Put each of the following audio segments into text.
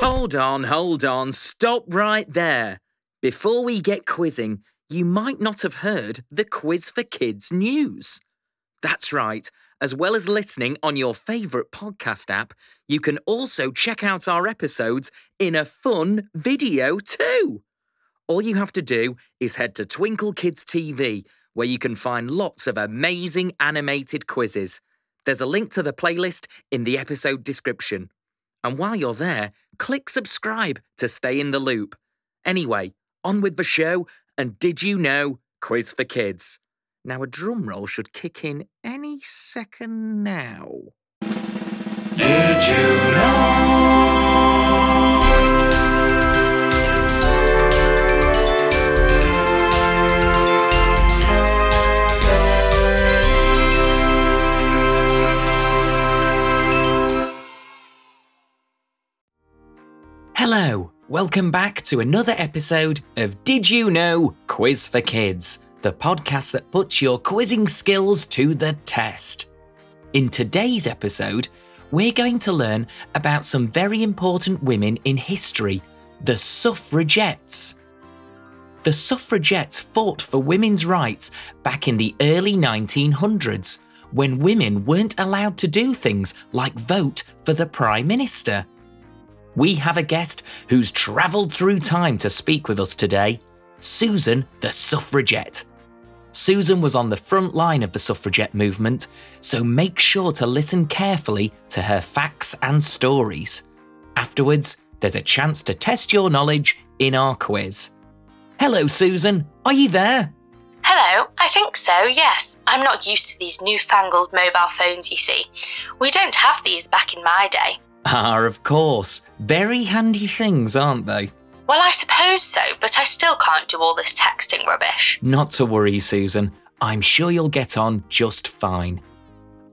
Hold on, hold on, stop right there. Before we get quizzing, you might not have heard the Quiz for Kids news. That's right, as well as listening on your favourite podcast app, you can also check out our episodes in a fun video too. All you have to do is head to Twinkl Kids TV, where you can find lots of amazing animated quizzes. There's a link to the playlist in the episode description. And while you're there, click subscribe to stay in the loop. Anyway, on with the show, and did you know Quiz for Kids? Now, a drum roll should kick in any second now. Did you know? Hello, welcome back to another episode of Did You Know Quiz for Kids, the podcast that puts your quizzing skills to the test. In today's episode, we're going to learn about some very important women in history, the suffragettes. The suffragettes fought for women's rights back in the early 1900s when women weren't allowed to do things like vote for the Prime Minister. We have a guest who's travelled through time to speak with us today Susan the Suffragette. Susan was on the front line of the suffragette movement, so make sure to listen carefully to her facts and stories. Afterwards, there's a chance to test your knowledge in our quiz. Hello, Susan. Are you there? Hello, I think so, yes. I'm not used to these newfangled mobile phones, you see. We don't have these back in my day. Ah, of course. Very handy things, aren't they? Well, I suppose so, but I still can't do all this texting rubbish. Not to worry, Susan. I'm sure you'll get on just fine.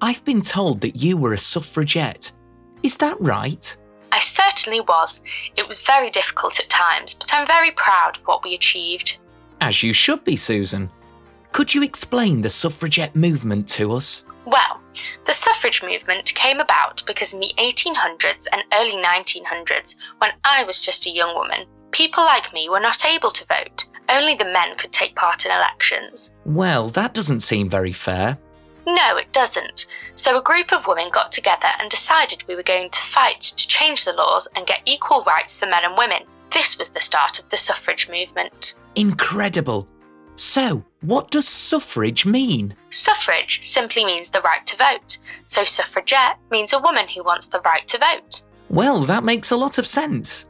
I've been told that you were a suffragette. Is that right? I certainly was. It was very difficult at times, but I'm very proud of what we achieved. As you should be, Susan. Could you explain the suffragette movement to us? Well, the suffrage movement came about because in the 1800s and early 1900s, when I was just a young woman, people like me were not able to vote. Only the men could take part in elections. Well, that doesn't seem very fair. No, it doesn't. So a group of women got together and decided we were going to fight to change the laws and get equal rights for men and women. This was the start of the suffrage movement. Incredible. So, what does suffrage mean? Suffrage simply means the right to vote. So suffragette means a woman who wants the right to vote. Well, that makes a lot of sense.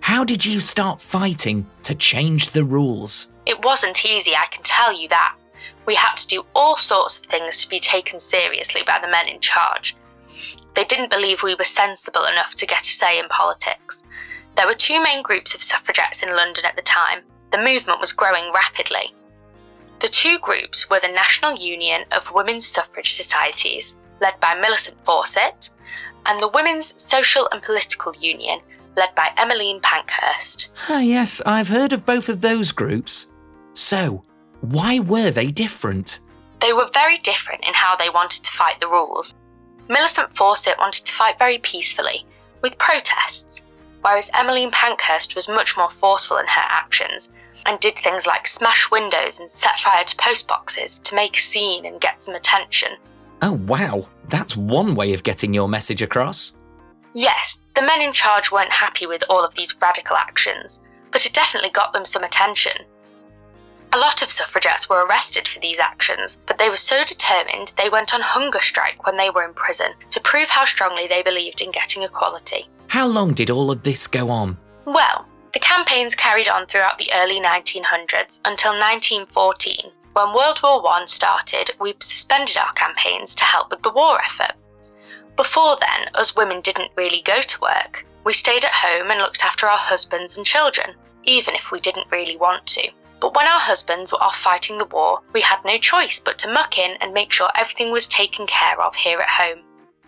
How did you start fighting to change the rules? It wasn't easy, I can tell you that. We had to do all sorts of things to be taken seriously by the men in charge. They didn't believe we were sensible enough to get a say in politics. There were two main groups of suffragettes in London at the time. The movement was growing rapidly. The two groups were the National Union of Women's Suffrage Societies, led by Millicent Fawcett, and the Women's Social and Political Union, led by Emmeline Pankhurst. Ah, yes, I've heard of both of those groups. So, why were they different? They were very different in how they wanted to fight the rules. Millicent Fawcett wanted to fight very peacefully, with protests, whereas Emmeline Pankhurst was much more forceful in her actions and did things like smash windows and set fire to postboxes to make a scene and get some attention. Oh, wow, that's one way of getting your message across. Yes, the men in charge weren't happy with all of these radical actions, but it definitely got them some attention. A lot of suffragettes were arrested for these actions, but they were so determined they went on hunger strike when they were in prison to prove how strongly they believed in getting equality. How long did all of this go on? Well, the campaigns carried on throughout the early 1900s until 1914. When World War I started, we suspended our campaigns to help with the war effort. Before then, us women didn't really go to work. We stayed at home and looked after our husbands and children, even if we didn't really want to. But when our husbands were off fighting the war, we had no choice but to muck in and make sure everything was taken care of here at home.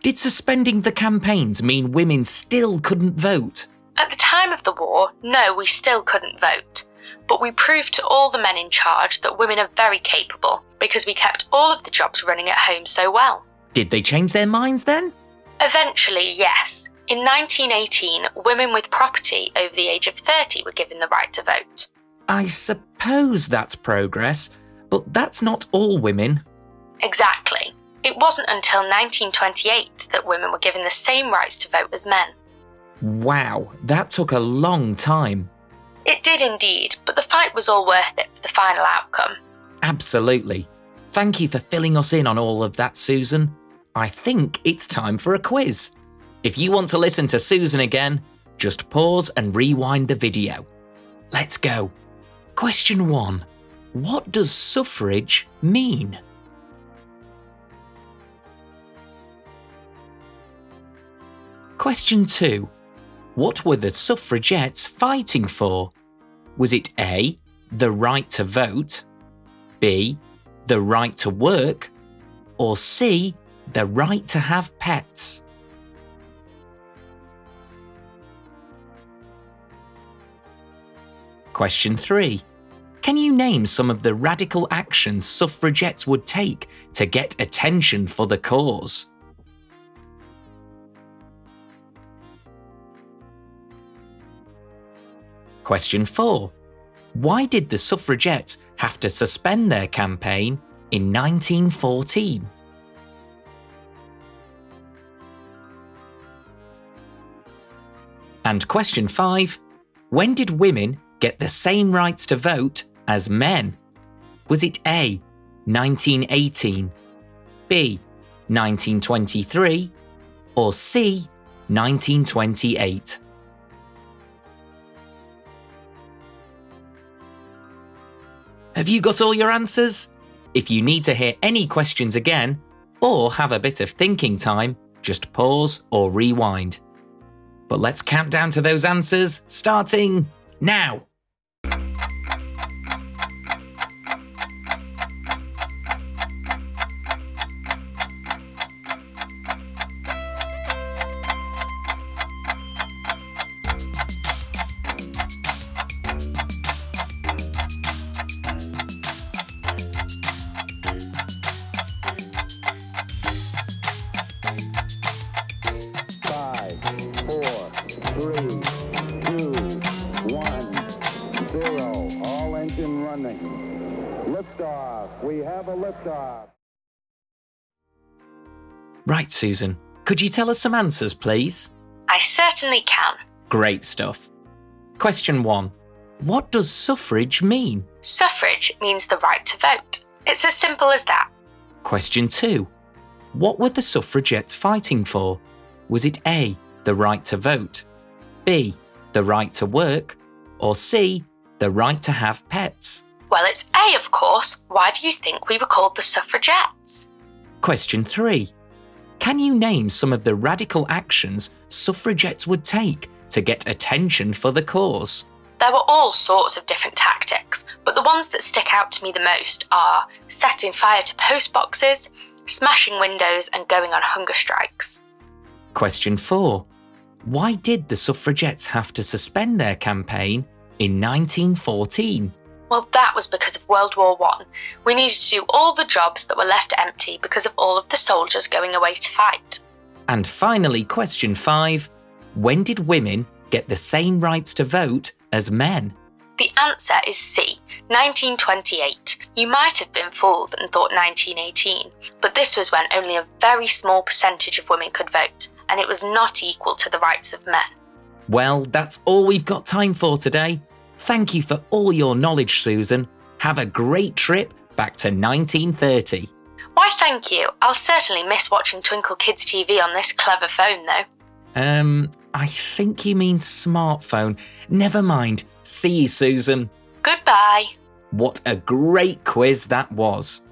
Did suspending the campaigns mean women still couldn't vote? At the time of the war, no, we still couldn't vote. But we proved to all the men in charge that women are very capable because we kept all of the jobs running at home so well. Did they change their minds then? Eventually, yes. In 1918, women with property over the age of 30 were given the right to vote. I suppose that's progress, but that's not all women. Exactly. It wasn't until 1928 that women were given the same rights to vote as men. Wow, that took a long time. It did indeed, but the fight was all worth it for the final outcome. Absolutely. Thank you for filling us in on all of that, Susan. I think it's time for a quiz. If you want to listen to Susan again, just pause and rewind the video. Let's go. Question 1. What does suffrage mean? Question 2. What were the suffragettes fighting for? Was it A. The right to vote, B. The right to work, or C. The right to have pets? Question 3. Can you name some of the radical actions suffragettes would take to get attention for the cause? Question 4. Why did the suffragettes have to suspend their campaign in 1914? And question 5. When did women get the same rights to vote as men? Was it A. 1918, B. 1923, or C. 1928? Have you got all your answers? If you need to hear any questions again, or have a bit of thinking time, just pause or rewind. But let's count down to those answers, starting now. Zero. All engine running. Liftoff. We have a liftoff. Right, Susan, could you tell us some answers, please? I certainly can. Great stuff. Question 1. What does suffrage mean? Suffrage means the right to vote. It's as simple as that. Question 2. What were the suffragettes fighting for? Was it A. The right to vote, B. The right to work, or C. The right to have pets? Well, it's A, of course. Why do you think we were called the suffragettes? Question 3. Can you name some of the radical actions suffragettes would take to get attention for the cause? There were all sorts of different tactics, but the ones that stick out to me the most are setting fire to post boxes, smashing windows, and going on hunger strikes. Question 4. Why did the suffragettes have to suspend their campaign in 1914? Well, that was because of World War One. We needed to do all the jobs that were left empty because of all of the soldiers going away to fight. And finally, question 5. When did women get the same rights to vote as men? The answer is C, 1928. You might have been fooled and thought 1918, but this was when only a very small percentage of women could vote, and it was not equal to the rights of men. Well, that's all we've got time for today. Thank you for all your knowledge, Susan. Have a great trip back to 1930. Why, thank you. I'll certainly miss watching Twinkl Kids TV on this clever phone, though. Um, I think you mean smartphone. Never mind. See you, Susan. Goodbye. What a great quiz that was.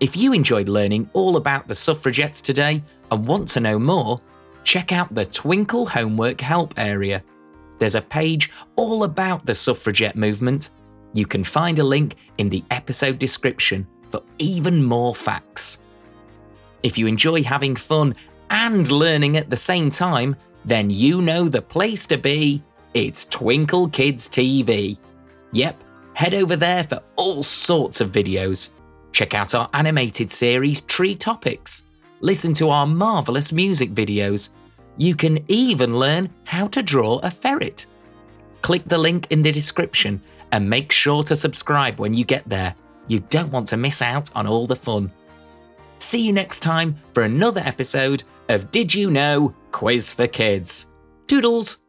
If you enjoyed learning all about the suffragettes today and want to know more, check out the Twinkl Homework Help area. There's a page all about the suffragette movement. You can find a link in the episode description for even more facts. If you enjoy having fun and learning at the same time, then you know the place to be. It's Twinkl Kids TV. Yep, head over there for all sorts of videos. Check out our animated series Tree Topics. Listen to our marvellous music videos. You can even learn how to draw a ferret. Click the link in the description and make sure to subscribe when you get there. You don't want to miss out on all the fun. See you next time for another episode of Did You Know Quiz for Kids. Toodles!